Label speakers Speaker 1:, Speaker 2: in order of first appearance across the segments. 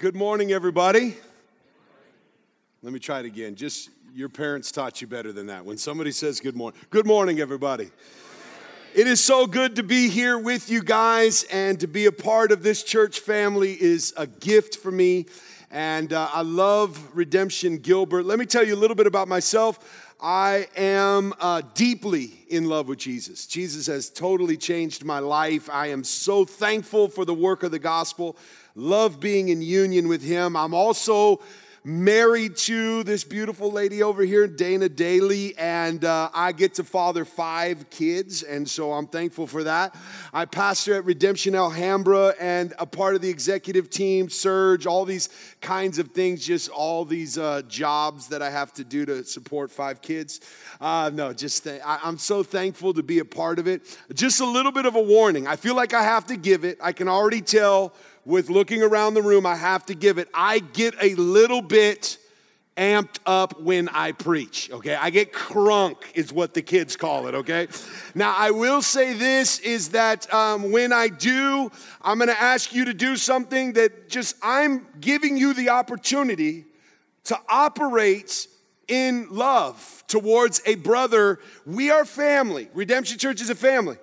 Speaker 1: Good morning, everybody. Let me try it again. Just your parents taught you better than that. When somebody says good morning, good morning, everybody. It is so good to be here with you guys and to be a part of this church family is a gift for me. And uh, I love Redemption Gilbert. Let me tell you a little bit about myself. I am uh, deeply in love with Jesus. Jesus has totally changed my life. I am so thankful for the work of the gospel. Love being in union with Him. I'm also married to this beautiful lady over here, Dana Daly, and uh, I get to father five kids, and so I'm thankful for that. I pastor at Redemption Alhambra and a part of the executive team, Surge, all these kinds of things, just all these uh, jobs that I have to do to support five kids. Uh, no, just th- I, I'm so thankful to be a part of it. Just a little bit of a warning. I feel like I have to give it. I can already tell with looking around the room, I have to give it. I get a little bit amped up when I preach, okay? I get crunk, is what the kids call it, okay? Now, I will say this is that um, when I do, I'm gonna ask you to do something that just I'm giving you the opportunity to operate in love towards a brother. We are family. Redemption Church is a family.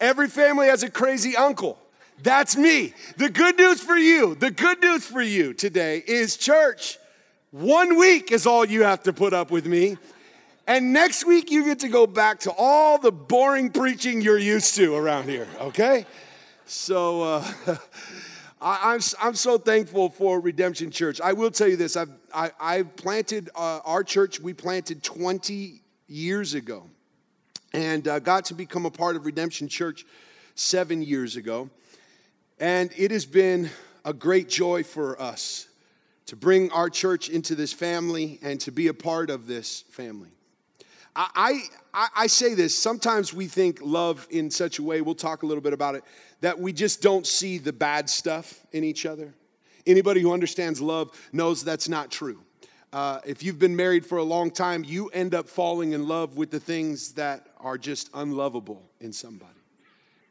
Speaker 1: Every family has a crazy uncle. That's me. The good news for you, the good news for you today is church, one week is all you have to put up with me. And next week, you get to go back to all the boring preaching you're used to around here, okay? So uh, I, am I'm, I'm so thankful for Redemption Church. I will tell you this I've, I, I've planted uh, our church, we planted 20 years ago, and uh, got to become a part of Redemption Church seven years ago. And it has been a great joy for us to bring our church into this family and to be a part of this family. I, I, I, say this, sometimes we think love in such a way, we'll talk a little bit about it, that we just don't see the bad stuff in each other. Anybody who understands love knows that's not true. Uh, if you've been married for a long time, you end up falling in love with the things that are just unlovable in somebody.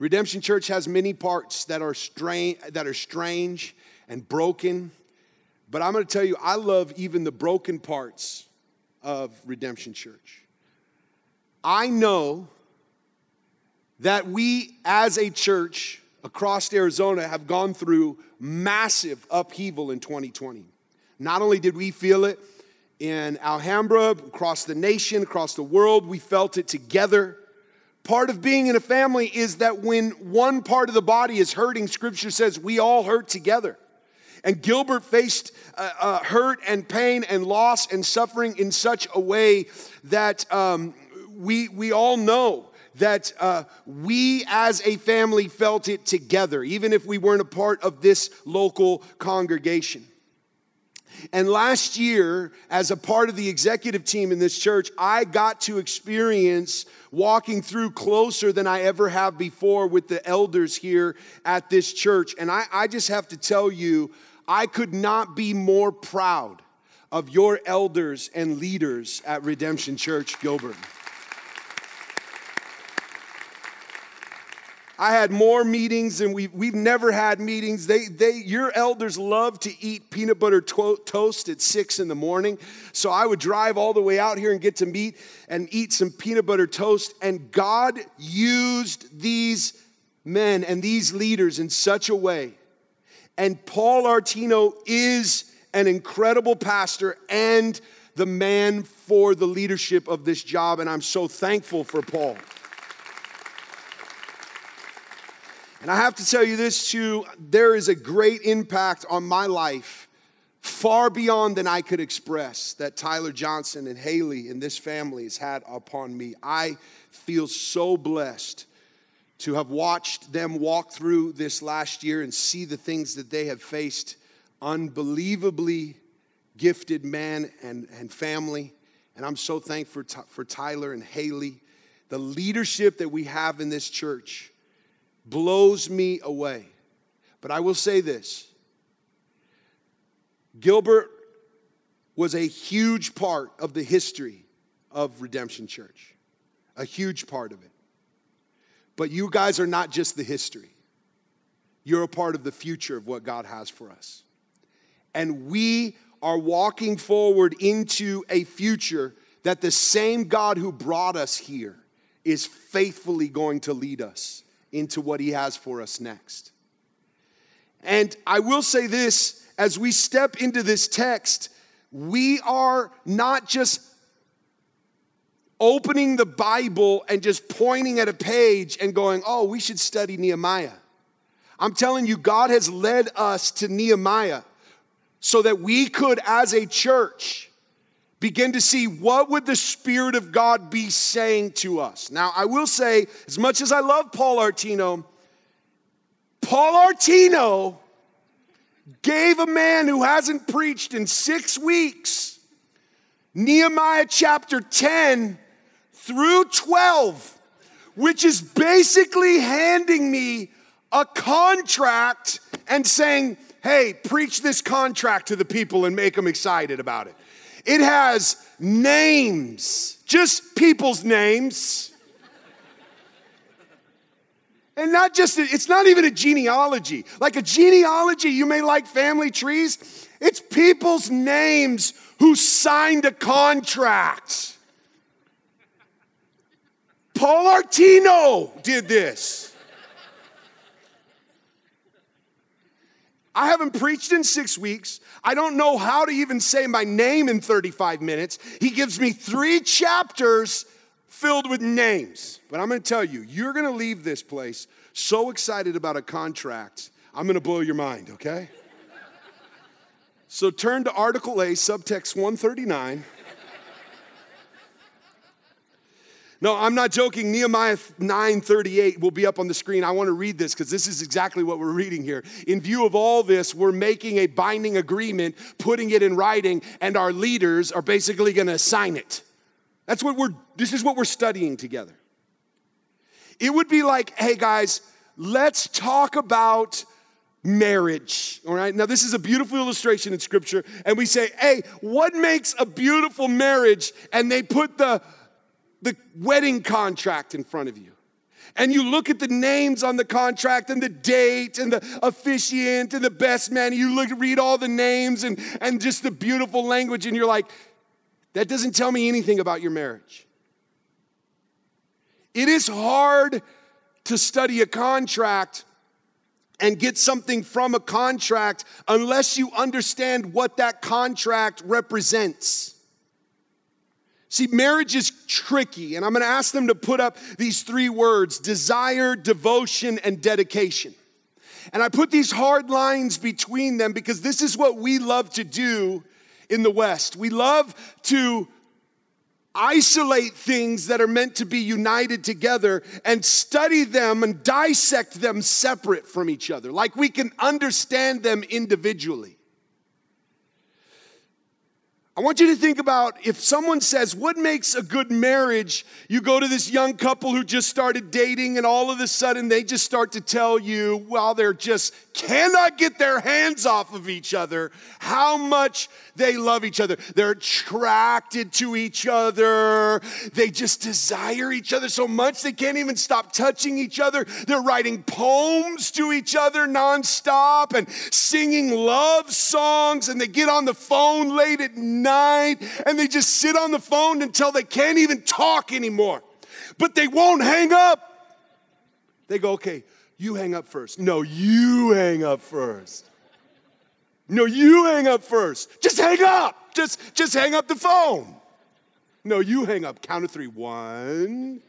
Speaker 1: Redemption Church has many parts that are strange, that are strange and broken. But I'm going to tell you, I love even the broken parts of Redemption Church. I know that we as a church across Arizona have gone through massive upheaval in 2020. Not only did we feel it in Alhambra, across the nation, across the world, we felt it together. Part of being in a family is that when one part of the body is hurting, scripture says we all hurt together. And Gilbert faced uh, uh, hurt and pain and loss and suffering in such a way that um, we, we all know that uh, we as a family felt it together, even if we weren't a part of this local congregation. And last year, as a part of the executive team in this church, I got to experience walking through closer than I ever have before with the elders here at this church. And I, I just have to tell you, I could not be more proud of your elders and leaders at Redemption Church Gilbert. I had more meetings and we've, we've never had meetings. They, they, your elders love to eat peanut butter to- toast at six in the morning. So I would drive all the way out here and get to meet and eat some peanut butter toast. And God used these men and these leaders in such a way. And Paul Artino is an incredible pastor and the man for the leadership of this job. And I'm so thankful for Paul. And I have to tell you this too there is a great impact on my life, far beyond than I could express, that Tyler Johnson and Haley and this family has had upon me. I feel so blessed to have watched them walk through this last year and see the things that they have faced. Unbelievably gifted man and, and family. And I'm so thankful for, for Tyler and Haley. The leadership that we have in this church blows me away. But I will say this Gilbert was a huge part of the history of Redemption Church, a huge part of it. But you guys are not just the history, you're a part of the future of what God has for us. And we are walking forward into a future that the same God who brought us here is faithfully going to lead us into what he has for us next. And I will say this as we step into this text, we are not just opening the Bible and just pointing at a page and going, oh, we should study Nehemiah. I'm telling you, God has led us to Nehemiah so that we could, as a church, begin to see what would the spirit of god be saying to us. Now i will say as much as i love paul artino paul artino gave a man who hasn't preached in six weeks nehemiah chapter 10 through 12 which is basically handing me a contract and saying hey preach this contract to the people and make them excited about it it has names, just people's names. And not just, it's not even a genealogy. Like a genealogy, you may like family trees. It's people's names who signed a contract. Paul Artino did this. I haven't preached in six weeks. I don't know how to even say my name in 35 minutes. He gives me three chapters filled with names. But I'm gonna tell you, you're gonna leave this place so excited about a contract, I'm gonna blow your mind, okay? So turn to Article A, subtext 139. No, I'm not joking. Nehemiah 9:38 will be up on the screen. I want to read this because this is exactly what we're reading here. In view of all this, we're making a binding agreement, putting it in writing, and our leaders are basically going to sign it. That's what we're this is what we're studying together. It would be like, "Hey guys, let's talk about marriage. All right. Now, this is a beautiful illustration in scripture. And we say, hey, what makes a beautiful marriage? And they put the the wedding contract in front of you. And you look at the names on the contract and the date and the officiant and the best man. You look, read all the names and, and just the beautiful language, and you're like, that doesn't tell me anything about your marriage. It is hard to study a contract and get something from a contract unless you understand what that contract represents. See, marriage is tricky, and I'm gonna ask them to put up these three words desire, devotion, and dedication. And I put these hard lines between them because this is what we love to do in the West. We love to isolate things that are meant to be united together and study them and dissect them separate from each other, like we can understand them individually. I want you to think about if someone says, What makes a good marriage? You go to this young couple who just started dating, and all of a sudden they just start to tell you, while they're just cannot get their hands off of each other, how much they love each other. They're attracted to each other. They just desire each other so much they can't even stop touching each other. They're writing poems to each other nonstop and singing love songs. And they get on the phone late at night and they just sit on the phone until they can't even talk anymore. But they won't hang up. They go, okay, you hang up first. No, you hang up first. No, you hang up first. Just hang up. Just, just hang up the phone. No, you hang up. Count of three. One,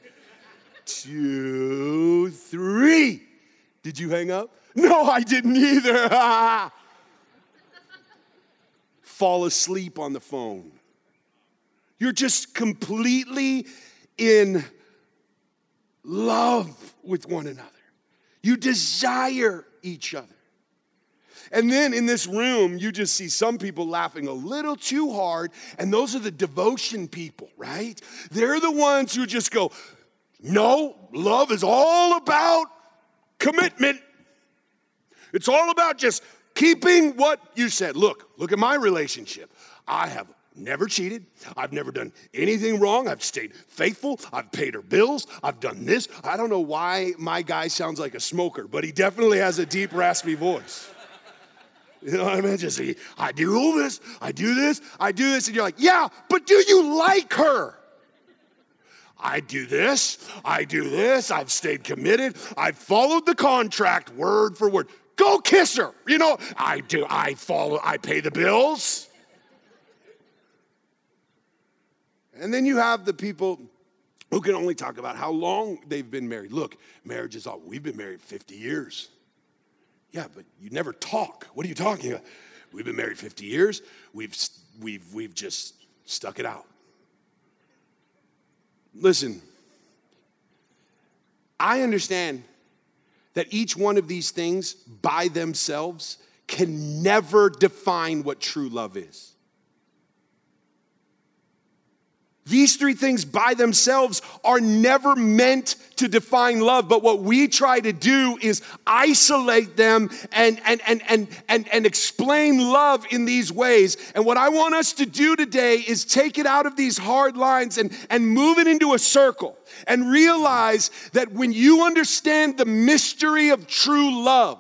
Speaker 1: two, three. Did you hang up? No, I didn't either. Fall asleep on the phone. You're just completely in love with one another. You desire each other. And then in this room, you just see some people laughing a little too hard, and those are the devotion people, right? They're the ones who just go, No, love is all about commitment. It's all about just keeping what you said. Look, look at my relationship. I have never cheated. I've never done anything wrong. I've stayed faithful. I've paid her bills. I've done this. I don't know why my guy sounds like a smoker, but he definitely has a deep, raspy voice. You know what I mean? Just he, I do all this, I do this, I do this, and you're like, yeah, but do you like her? I do this, I do this, I've stayed committed, I've followed the contract word for word. Go kiss her. You know, I do, I follow, I pay the bills. And then you have the people who can only talk about how long they've been married. Look, marriage is all, we've been married 50 years. Yeah, but you never talk. What are you talking about? We've been married 50 years. We've, we've, we've just stuck it out. Listen, I understand that each one of these things by themselves can never define what true love is. These three things by themselves are never meant to define love, but what we try to do is isolate them and, and, and, and, and, and explain love in these ways. And what I want us to do today is take it out of these hard lines and, and move it into a circle and realize that when you understand the mystery of true love,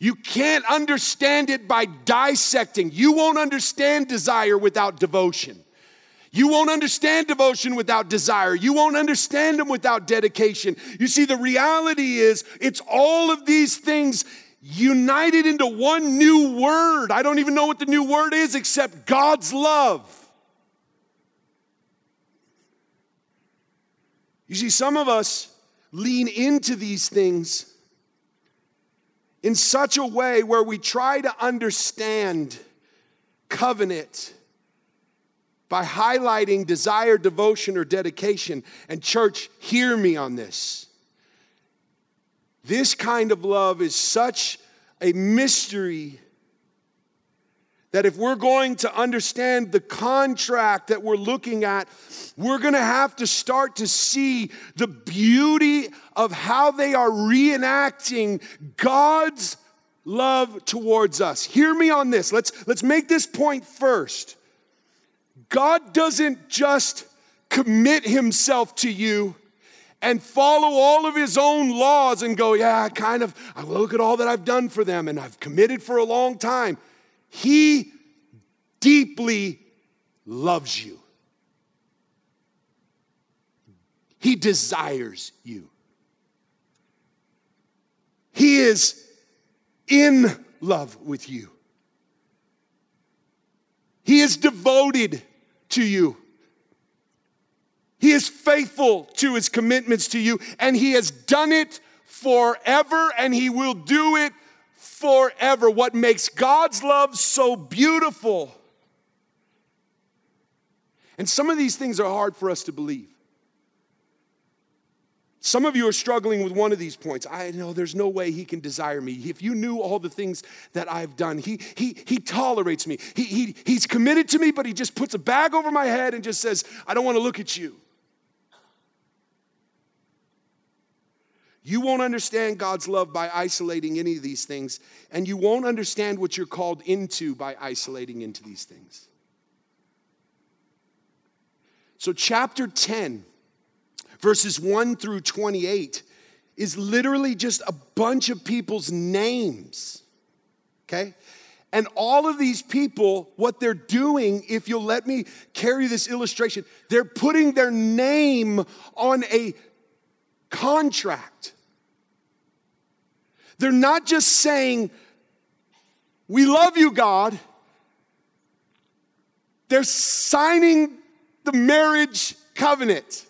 Speaker 1: you can't understand it by dissecting. You won't understand desire without devotion. You won't understand devotion without desire. You won't understand them without dedication. You see, the reality is, it's all of these things united into one new word. I don't even know what the new word is except God's love. You see, some of us lean into these things in such a way where we try to understand covenant by highlighting desire, devotion, or dedication. And, church, hear me on this. This kind of love is such a mystery that if we're going to understand the contract that we're looking at, we're going to have to start to see the beauty of how they are reenacting God's love towards us. Hear me on this. Let's, let's make this point first. God doesn't just commit himself to you and follow all of his own laws and go, yeah, I kind of, I look at all that I've done for them and I've committed for a long time. He deeply loves you. He desires you. He is in love with you. He is devoted to you. He is faithful to his commitments to you, and he has done it forever, and he will do it forever. What makes God's love so beautiful? And some of these things are hard for us to believe. Some of you are struggling with one of these points. I know there's no way he can desire me. If you knew all the things that I've done, he, he, he tolerates me. He, he, he's committed to me, but he just puts a bag over my head and just says, I don't want to look at you. You won't understand God's love by isolating any of these things, and you won't understand what you're called into by isolating into these things. So, chapter 10 verses 1 through 28 is literally just a bunch of people's names. Okay? And all of these people, what they're doing, if you'll let me carry this illustration, they're putting their name on a contract. They're not just saying, We love you, God. They're signing the marriage covenant.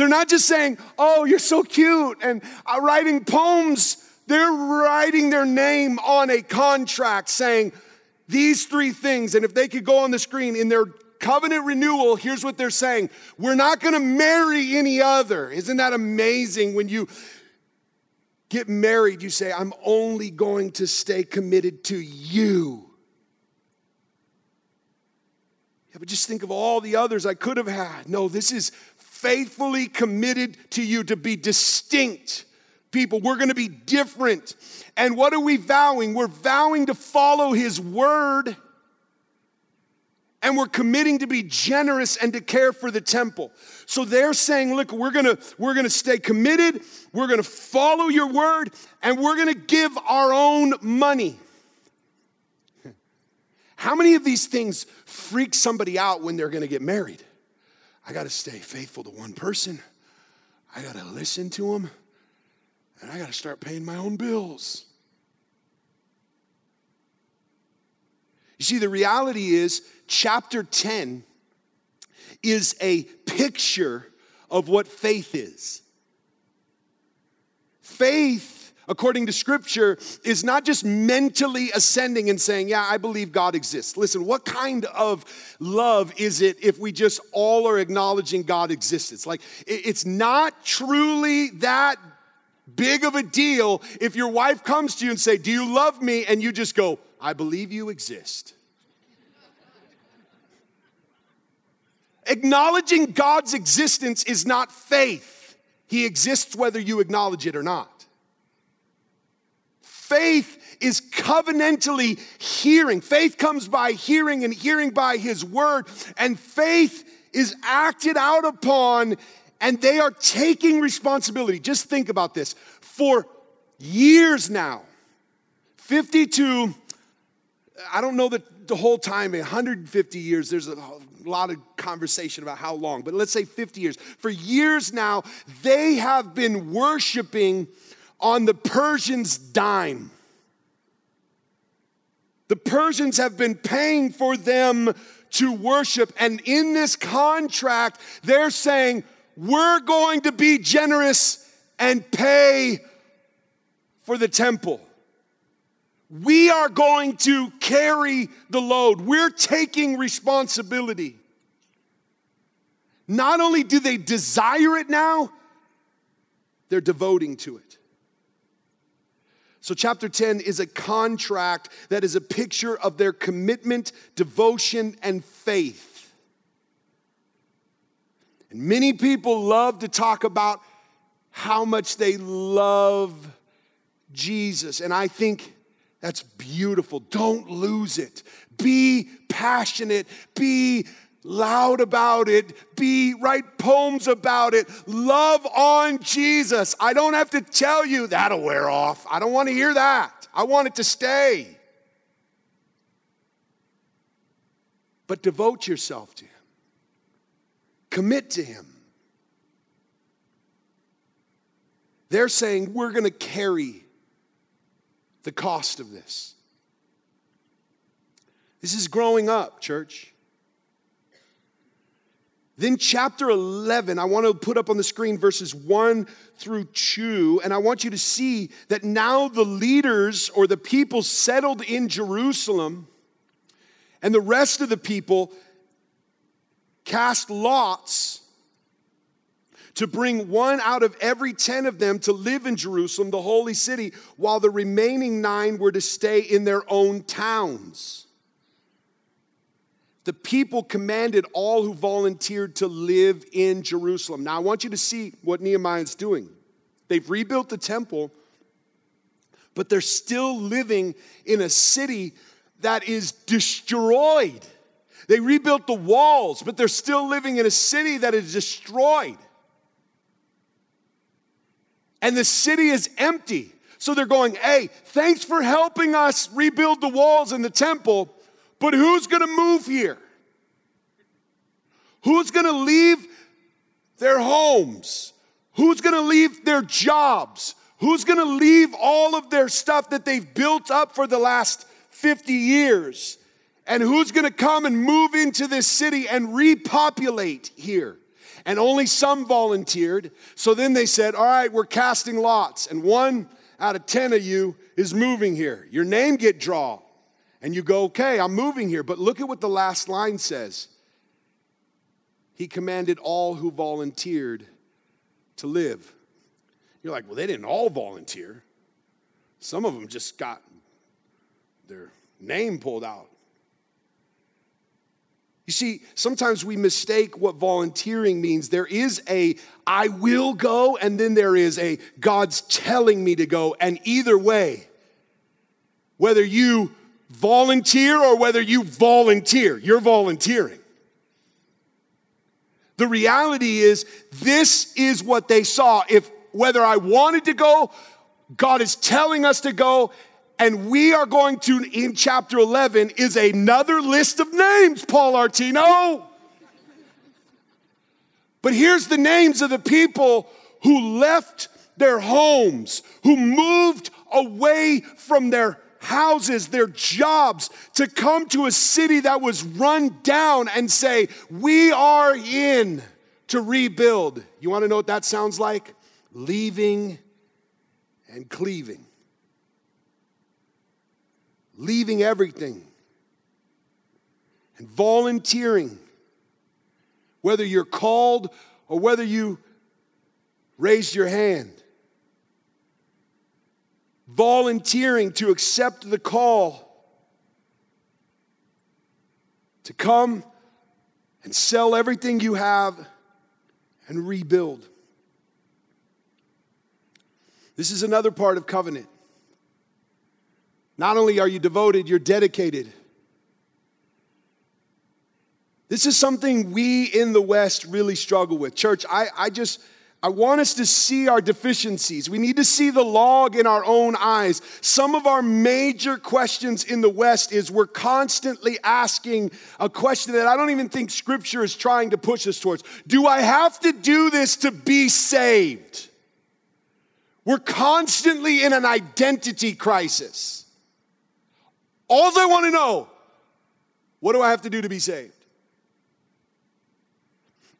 Speaker 1: They're not just saying, Oh, you're so cute, and uh, writing poems. They're writing their name on a contract saying these three things. And if they could go on the screen in their covenant renewal, here's what they're saying We're not gonna marry any other. Isn't that amazing when you get married? You say, I'm only going to stay committed to you. Yeah, but just think of all the others I could have had. No, this is faithfully committed to you to be distinct people. We're going to be different. And what are we vowing? We're vowing to follow His word. And we're committing to be generous and to care for the temple. So they're saying, look, we're gonna, we're gonna stay committed, we're gonna follow your word, and we're gonna give our own money. How many of these things freak somebody out when they're gonna get married? I gotta stay faithful to one person, I gotta listen to them, and I gotta start paying my own bills. You see, the reality is, chapter 10 is a picture of what faith is. Faith according to scripture, is not just mentally ascending and saying, Yeah, I believe God exists. Listen, what kind of love is it if we just all are acknowledging God exists? Like, it's not truly that big of a deal if your wife comes to you and say, Do you love me? And you just go, I believe you exist. Acknowledging God's existence is not faith. He exists whether you acknowledge it or not. Faith is covenantally hearing. Faith comes by hearing and hearing by his word. And faith is acted out upon and they are taking responsibility. Just think about this. For years now, 52, I don't know that the whole time, 150 years, there's a lot of conversation about how long, but let's say 50 years. For years now, they have been worshiping on the Persians' dime. The Persians have been paying for them to worship. And in this contract, they're saying, we're going to be generous and pay for the temple. We are going to carry the load. We're taking responsibility. Not only do they desire it now, they're devoting to it. So, chapter 10 is a contract that is a picture of their commitment, devotion, and faith. And many people love to talk about how much they love Jesus. And I think that's beautiful. Don't lose it. Be passionate. Be loud about it, be write poems about it, love on Jesus. I don't have to tell you that'll wear off. I don't want to hear that. I want it to stay. But devote yourself to him. Commit to him. They're saying we're going to carry the cost of this. This is growing up, church. Then, chapter 11, I want to put up on the screen verses 1 through 2, and I want you to see that now the leaders or the people settled in Jerusalem, and the rest of the people cast lots to bring one out of every 10 of them to live in Jerusalem, the holy city, while the remaining nine were to stay in their own towns the people commanded all who volunteered to live in Jerusalem. Now, I want you to see what Nehemiah is doing. They've rebuilt the temple, but they're still living in a city that is destroyed. They rebuilt the walls, but they're still living in a city that is destroyed. And the city is empty. So they're going, hey, thanks for helping us rebuild the walls and the temple but who's going to move here? Who's going to leave their homes? Who's going to leave their jobs? Who's going to leave all of their stuff that they've built up for the last 50 years? And who's going to come and move into this city and repopulate here? And only some volunteered. So then they said, All right, we're casting lots. And one out of 10 of you is moving here. Your name get drawn and you go, okay, I'm moving here. But look at what the last line says. He commanded all who volunteered to live. You're like, well, they didn't all volunteer. Some of them just got their name pulled out. You see, sometimes we mistake what volunteering means. There is a I will go, and then there is a God's telling me to go. And either way, whether you volunteer or whether you volunteer, you're volunteering. The reality is, this is what they saw. If whether I wanted to go, God is telling us to go, And we are going to, in chapter 11, is another list of names, Paul Artino. But here's the names of the people who left their homes, who moved away from their houses, their jobs, to come to a city that was run down and say, We are in to rebuild. You want to know what that sounds like? Leaving and cleaving leaving everything and volunteering, whether you're called or whether you raised your hand. Volunteering to accept the call to come and sell everything you have and rebuild. This is another part of covenant. Not only are you devoted, you're dedicated. This is something we in the West really struggle with. Church, I, I just, I want us to see our deficiencies. We need to see the log in our own eyes. Some of our major questions in the West is we're constantly asking a question that I don't even think Scripture is trying to push us towards. Do I have to do this to be saved? We're constantly in an identity crisis. All I want to know, what do I have to do to be saved?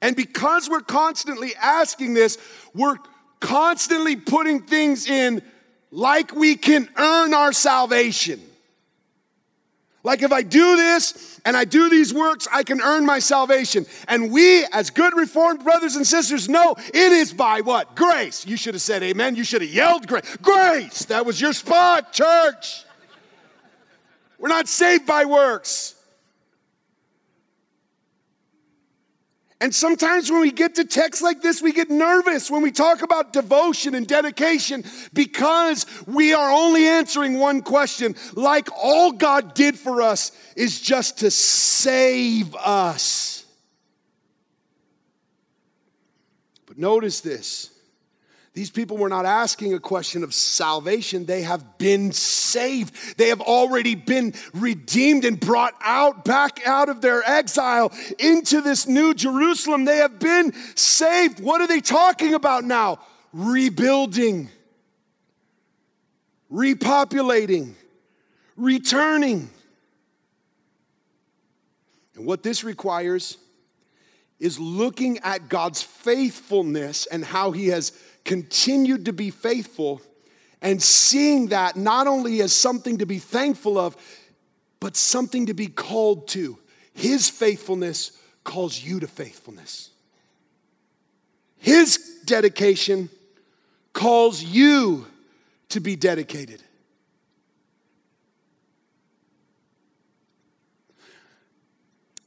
Speaker 1: And because we're constantly asking this, we're constantly putting things in like we can earn our salvation. Like if I do this and I do these works, I can earn my salvation. And we, as good reformed brothers and sisters, know it is by what? Grace. You should have said amen. You should have yelled grace. Grace. That was your spot, church. We're not saved by works. And sometimes when we get to texts like this, we get nervous when we talk about devotion and dedication because we are only answering one question. Like all God did for us is just to save us. But notice this these people were not asking a question of salvation. They have been saved. They have already been redeemed and brought out, back out of their exile into this new Jerusalem. They have been saved. What are they talking about now? Rebuilding, repopulating, returning. And what this requires is looking at God's faithfulness and how He has continued to be faithful and seeing that not only as something to be thankful of, but something to be called to. His faithfulness calls you to faithfulness. His dedication calls you to be dedicated.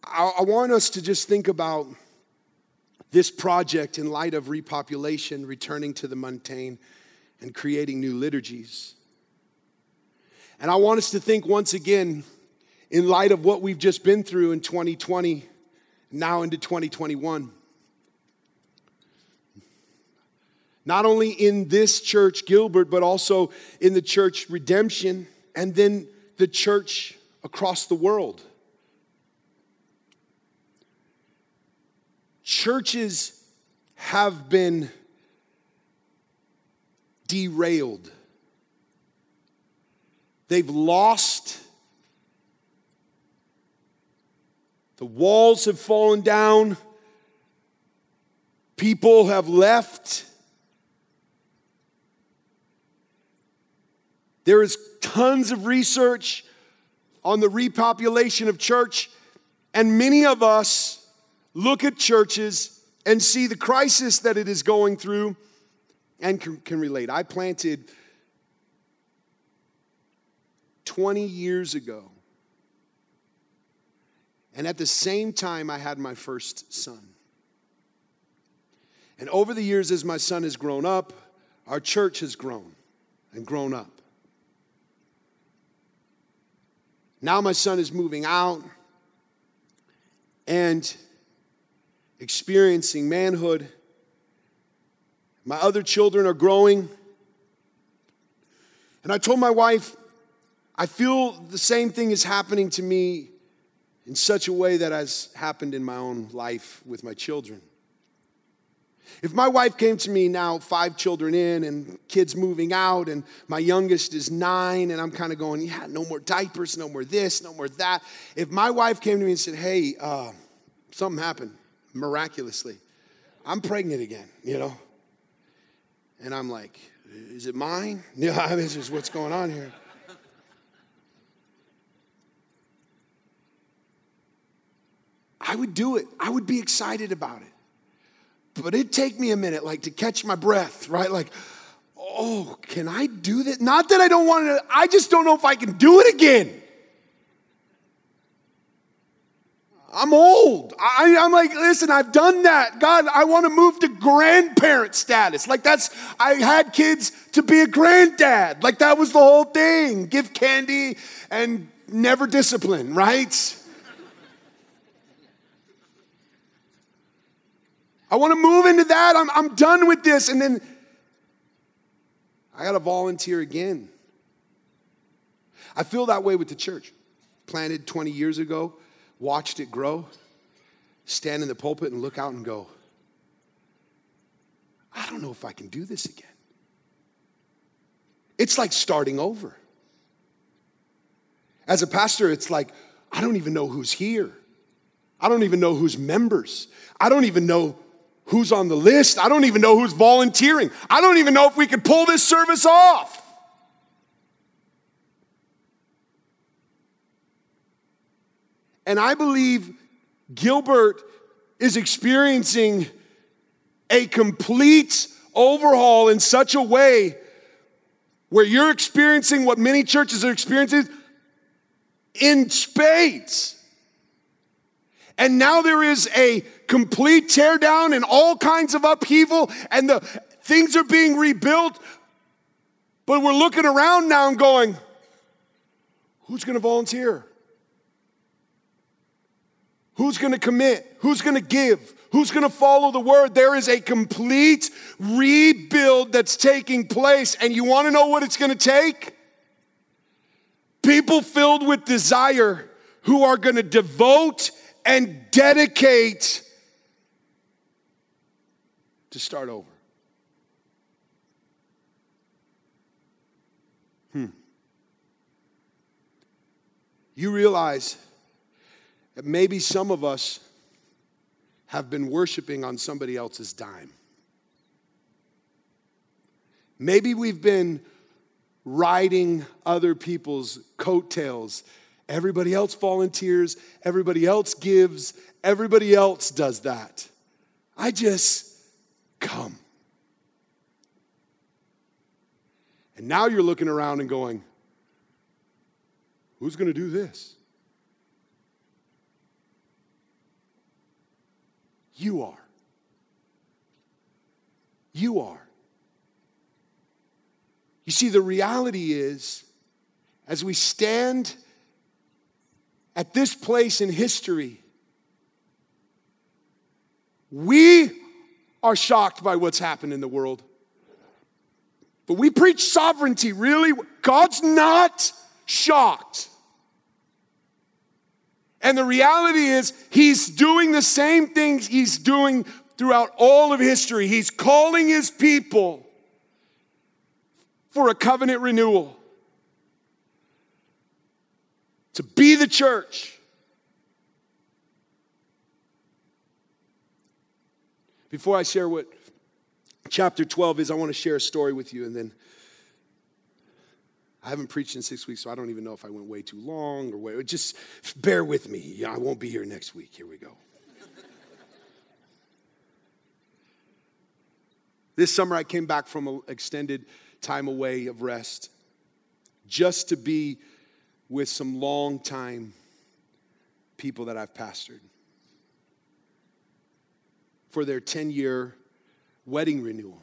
Speaker 1: I, want us to just think about this project in light of repopulation, returning to the mundane, and creating new liturgies. And I want us to think once again, in light of what we've just been through in 2020, now into 2021. Not only in this church, Gilbert, but also in the church Redemption, and then the church across the world. Churches have been derailed. They've lost. The walls have fallen down. People have left. There is tons of research on the repopulation of church, and many of us look at churches and see the crisis that it is going through and can, can relate. I planted 20 years ago. And at the same time, I had my first son. And over the years, as my son has grown up, our church has grown and grown up. Now my son is moving out, and experiencing manhood. My other children are growing. And I told my wife, I feel the same thing is happening to me in such a way that has happened in my own life with my children. If my wife came to me now, five children in, and kids moving out, and my youngest is nine, and I'm kind of going, yeah, no more diapers, no more this, no more that. If my wife came to me and said, hey, uh, something happened miraculously, I'm pregnant again, you know? And I'm like, is it mine? Yeah, this is what's going on here. I would do it. I would be excited about it. But it'd take me a minute, like to catch my breath, right? Like, oh, can I do this? Not that I don't want to, I just don't know if I can do it again. I'm old. I, am like, listen, I've done that. God, I want to move to grandparent status. Like, that's, I had kids to be a granddad. Like, that was the whole thing. Give candy and never discipline, right? I want to move into that. I'm, I'm done with this. And then I got to volunteer again. I feel that way with the church. Planted 20 years ago, watched it grow, stand in the pulpit and look out and go, I don't know if I can do this again. It's like starting over. As a pastor, it's like, I don't even know who's here. I don't even know who's members. I don't even know who's on the list. I don't even know who's volunteering. I don't even know if we could pull this service off. And I believe Gilbert is experiencing a complete overhaul in such a way where you're experiencing what many churches are experiencing in spades. And now there is a complete teardown and all kinds of upheaval, and the things are being rebuilt. But we're looking around now and going, who's going to volunteer? Who's going to commit? Who's going to give? Who's going to follow the word? There is a complete rebuild that's taking place. And you want to know what it's going to take? People filled with desire who are going to devote and dedicate to start over. Hmm. You realize that maybe some of us have been worshiping on somebody else's dime. Maybe we've been riding other people's coattails Everybody else volunteers, everybody else gives, everybody else does that. I just come. And now you're looking around and going, who's going to do this? You are. You are. You see, the reality is, as we stand at this place in history, we are shocked by what's happened in the world. But we preach sovereignty, really? God's not shocked. And the reality is, He's doing the same things He's doing throughout all of history. He's calling His people for a covenant renewal to be the church. Before I share what chapter 12 is, I want to share a story with you and then. I haven't preached in six weeks, so I don't even know if I went way too long or way. Just bear with me. I won't be here next week. Here we go. this summer, I came back from an extended time away of rest just to be with some long time people that I've pastored for their 10 year wedding renewal.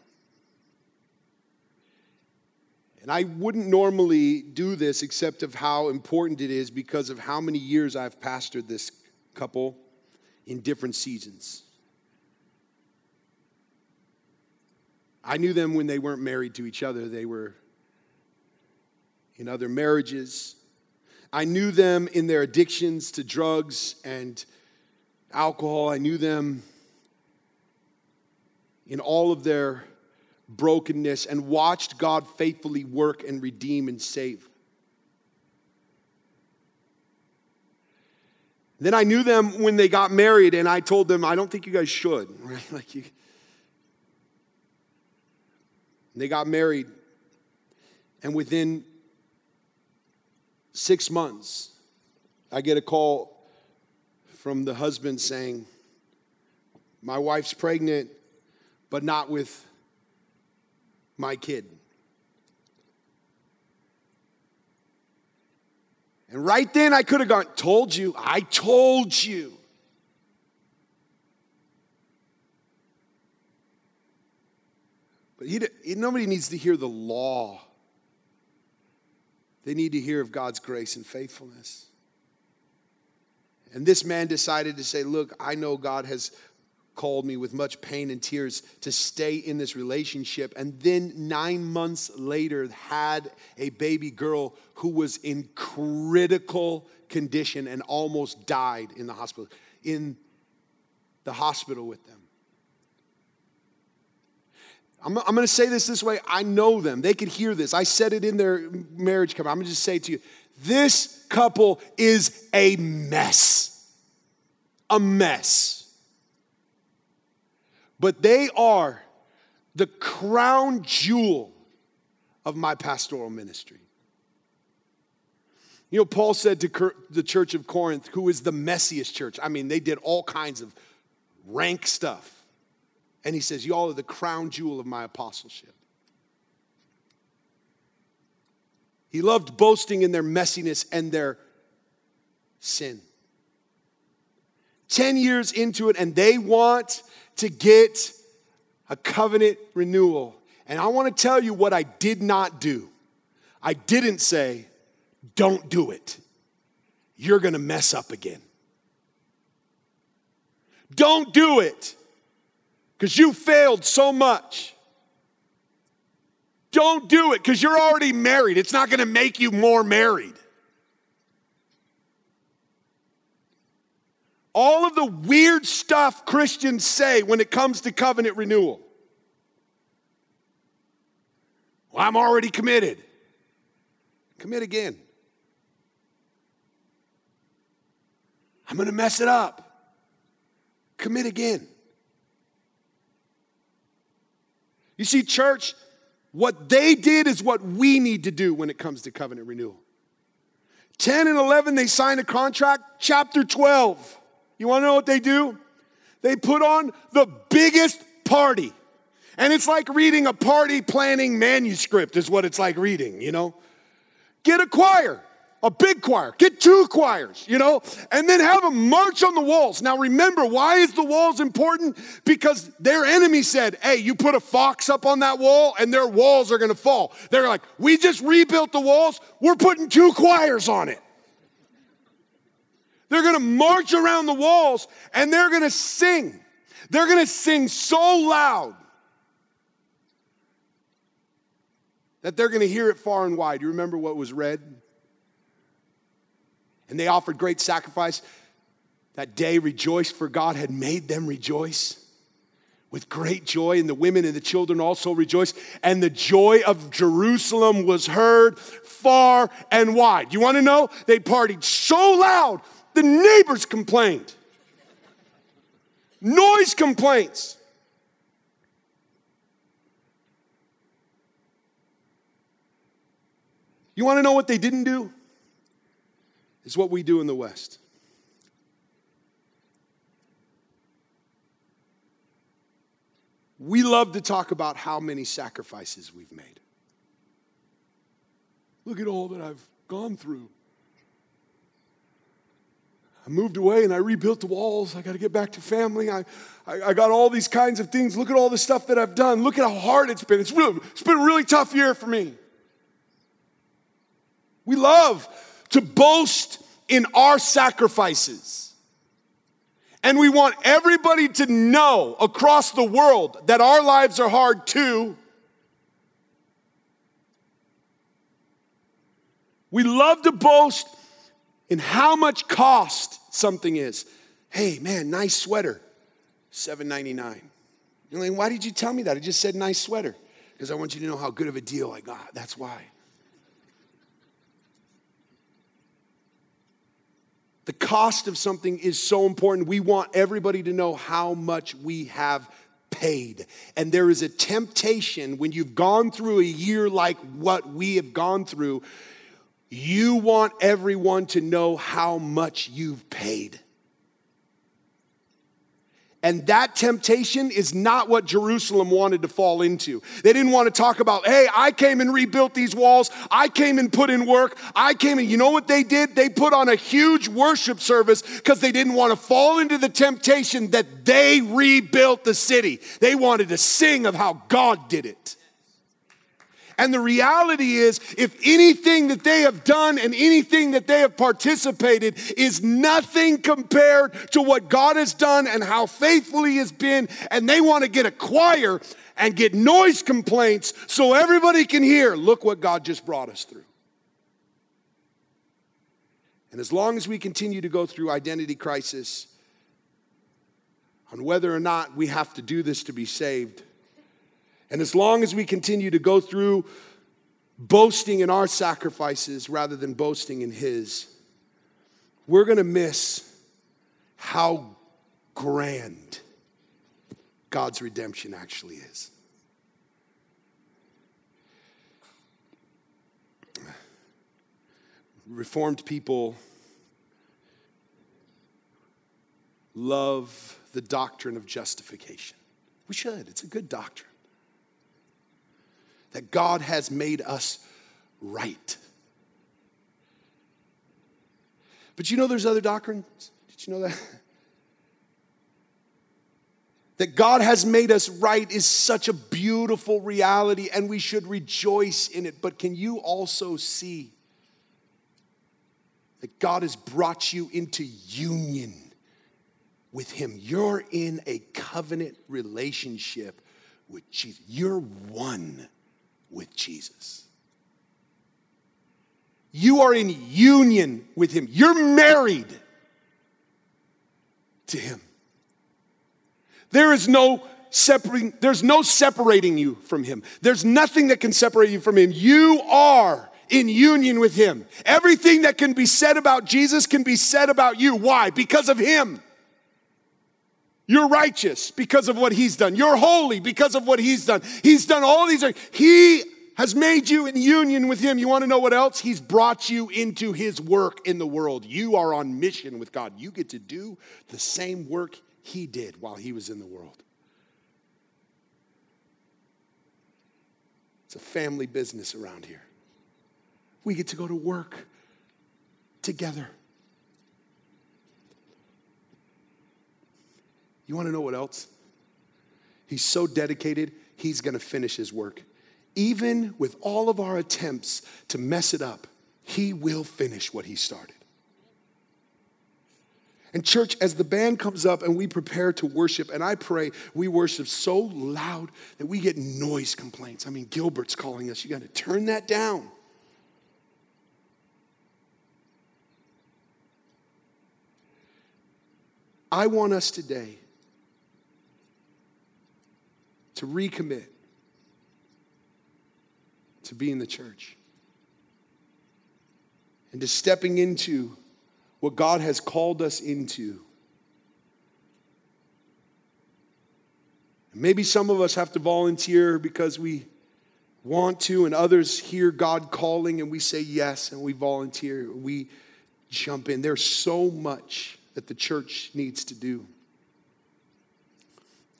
Speaker 1: And I wouldn't normally do this except of how important it is because of how many years I've pastored this couple in different seasons. I knew them when they weren't married to each other. They were in other marriages, I knew them in their addictions to drugs and alcohol. I knew them in all of their brokenness and watched God faithfully work and redeem and save. Then I knew them when they got married, and I told them, I don't think you guys should, right? Like you. They got married, and within six months, I get a call from the husband saying, My wife's pregnant, but not with my kid. And right then I could have gone, told you, I told you. But he, nobody needs to hear the law. They need to hear of God's grace and faithfulness. And this man decided to say, Look, I know God has called me with much pain and tears to stay in this relationship. And then nine months later, had a baby girl who was in critical condition and almost died in the hospital, in the hospital with them. I'm, I'm going to say this this way. I know them. They could hear this. I said it in their marriage cover. I'm going to just say to you this couple is a mess. A mess but they are the crown jewel of my pastoral ministry. You know, Paul said to the church of Corinth, who is the messiest church, I mean, they did all kinds of rank stuff. And he says, Y'all are the crown jewel of my apostleship. He loved boasting in their messiness and their sin. 10 years into it, and they want to get a covenant renewal. And I want to tell you what I did not do. I didn't say, don't do it. You're going to mess up again. Don't do it because you failed so much. Don't do it because you're already married. It's not going to make you more married. All of the weird stuff Christians say when it comes to covenant renewal. Well, I'm already committed. Commit again. I'm going to mess it up. Commit again. You see, church, what they did is what we need to do when it comes to covenant renewal. 10 and 11, they signed a contract. Chapter 12, you want to know what they do? They put on the biggest party. And it's like reading a party planning manuscript, is what it's like reading, you know? Get a choir, a big choir, get two choirs, you know, and then have them march on the walls. Now remember, why is the walls important? Because their enemy said, hey, you put a fox up on that wall and their walls are gonna fall. They're like, we just rebuilt the walls, we're putting two choirs on it. They're gonna march around the walls and they're gonna sing. They're gonna sing so loud that they're gonna hear it far and wide. You remember what was read? And they offered great sacrifice. That day rejoiced, for God had made them rejoice with great joy, and the women and the children also rejoiced. And the joy of Jerusalem was heard far and wide. You want to know? They partied so loud the neighbors complained. Noise complaints. You want to know what they didn't do? It's what we do in the West. We love to talk about how many sacrifices we've made. Look at all that I've gone through. I moved away and I rebuilt the walls. I got to get back to family. I, I, I, got all these kinds of things. Look at all the stuff that I've done. Look at how hard it's been. It's, really, it's been a really tough year for me. We love to boast in our sacrifices. And we want everybody to know across the world that our lives are hard too. We love to boast in how much cost something is. Hey, man, nice sweater, $7.99. You're like, why did you tell me that? I just said nice sweater because I want you to know how good of a deal I got. That's why. The cost of something is so important. We want everybody to know how much we have paid. And there is a temptation when you've gone through a year like what we have gone through, you want everyone to know how much you've paid. And that temptation is not what Jerusalem wanted to fall into. They didn't want to talk about, hey, I came and rebuilt these walls. I came and put in work. I came and, you know what they did? They put on a huge worship service because they didn't want to fall into the temptation that they rebuilt the city. They wanted to sing of how God did it. And the reality is, if anything that they have done and anything that they have participated is nothing compared to what God has done and how faithful He has been, and they want to get a choir and get noise complaints so everybody can hear, look what God just brought us through. And as long as we continue to go through identity crisis on whether or not we have to do this to be saved, and as long as we continue to go through boasting in our sacrifices rather than boasting in His, we're going to miss how grand God's redemption actually is. Reformed people love the doctrine of justification. We should, it's a good doctrine that God has made us right. But you know there's other doctrines? Did you know that? That God has made us right is such a beautiful reality and we should rejoice in it. But can you also see that God has brought you into union with Him? You're in a covenant relationship with Jesus, you're one with Jesus. You are in union with Him. You're married to Him. There is no separating, there's no separating you from Him. There's nothing that can separate you from Him. You are in union with Him. Everything that can be said about Jesus can be said about you. Why? Because of Him. You're righteous because of what he's done. You're holy because of what he's done. He's done all these things. He has made you in union with him. You want to know what else? He's brought you into his work in the world. You are on mission with God. You get to do the same work he did while he was in the world. It's a family business around here. We get to go to work together. You want to know what else? He's so dedicated, he's going to finish his work. Even with all of our attempts to mess it up, he will finish what he started. And, church, as the band comes up and we prepare to worship, and I pray we worship so loud that we get noise complaints. I mean, Gilbert's calling us. You got to turn that down. I want us today to recommit to being the church and to stepping into what God has called us into. Maybe some of us have to volunteer because we want to, and others hear God calling and we say yes and we volunteer. We jump in. There's so much that the church needs to do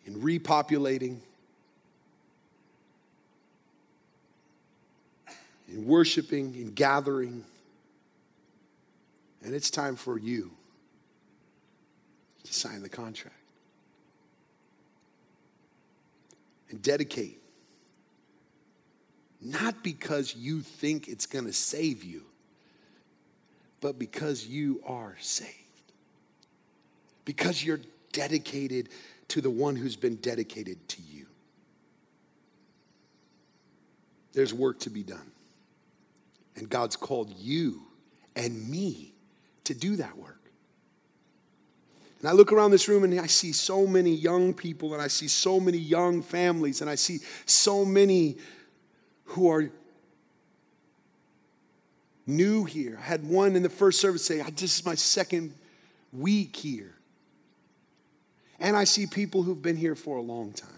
Speaker 1: in repopulating in worshiping, in gathering. And it's time for you to sign the contract and dedicate. Not because you think it's going to save you, but because you are saved. Because you're dedicated to the one who's been dedicated to you. There's work to be done. And God's called you and me to do that work. And I look around this room and I see so many young people and I see so many young families and I see so many who are new here. I had one in the first service say, This is my second week here. And I see people who've been here for a long time.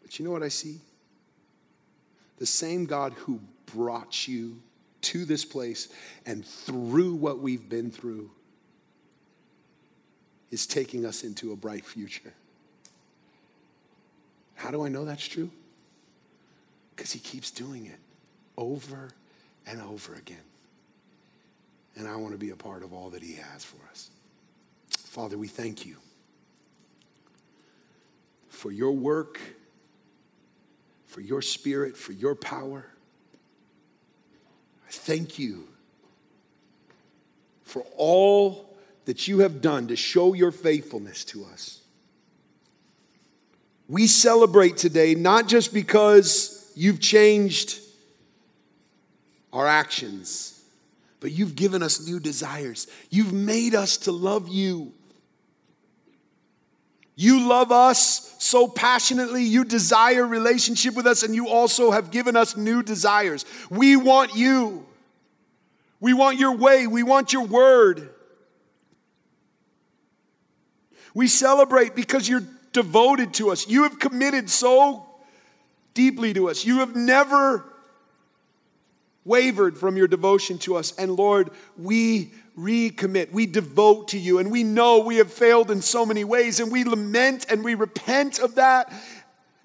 Speaker 1: But you know what I see? The same God who brought you to this place and through what we've been through is taking us into a bright future. How do I know that's true? Because he keeps doing it over and over again. And I want to be a part of all that he has for us. Father, we thank you for your work, for your spirit, for your power. I thank you for all that you have done to show your faithfulness to us. We celebrate today not just because you've changed our actions, but you've given us new desires. You've made us to love you. You love us so passionately. You desire relationship with us, and you also have given us new desires. We want you. We want your way. We want your word. We celebrate because you're devoted to us. You have committed so deeply to us. You have never wavered from your devotion to us. And Lord, we recommit, we devote to you, and we know we have failed in so many ways, and we lament and we repent of that.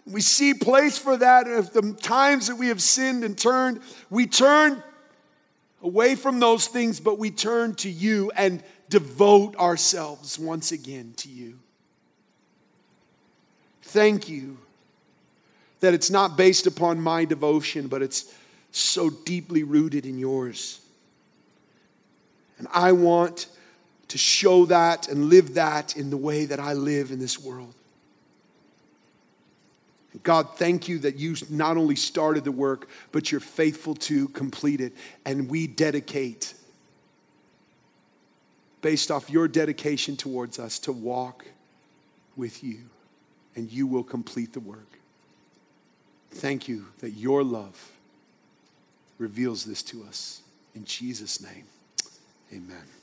Speaker 1: We see place for that of the times that we have sinned and turned. We turn away from those things, but we turn to you and devote ourselves once again to you. Thank you that it's not based upon my devotion, but it's so deeply rooted in yours. And I want to show that and live that in the way that I live in this world. God, thank you that you not only started the work, but you're faithful to complete it. And we dedicate, based off your dedication towards us, to walk with you, and you will complete the work. Thank you that your love reveals this to us. In Jesus' name, amen.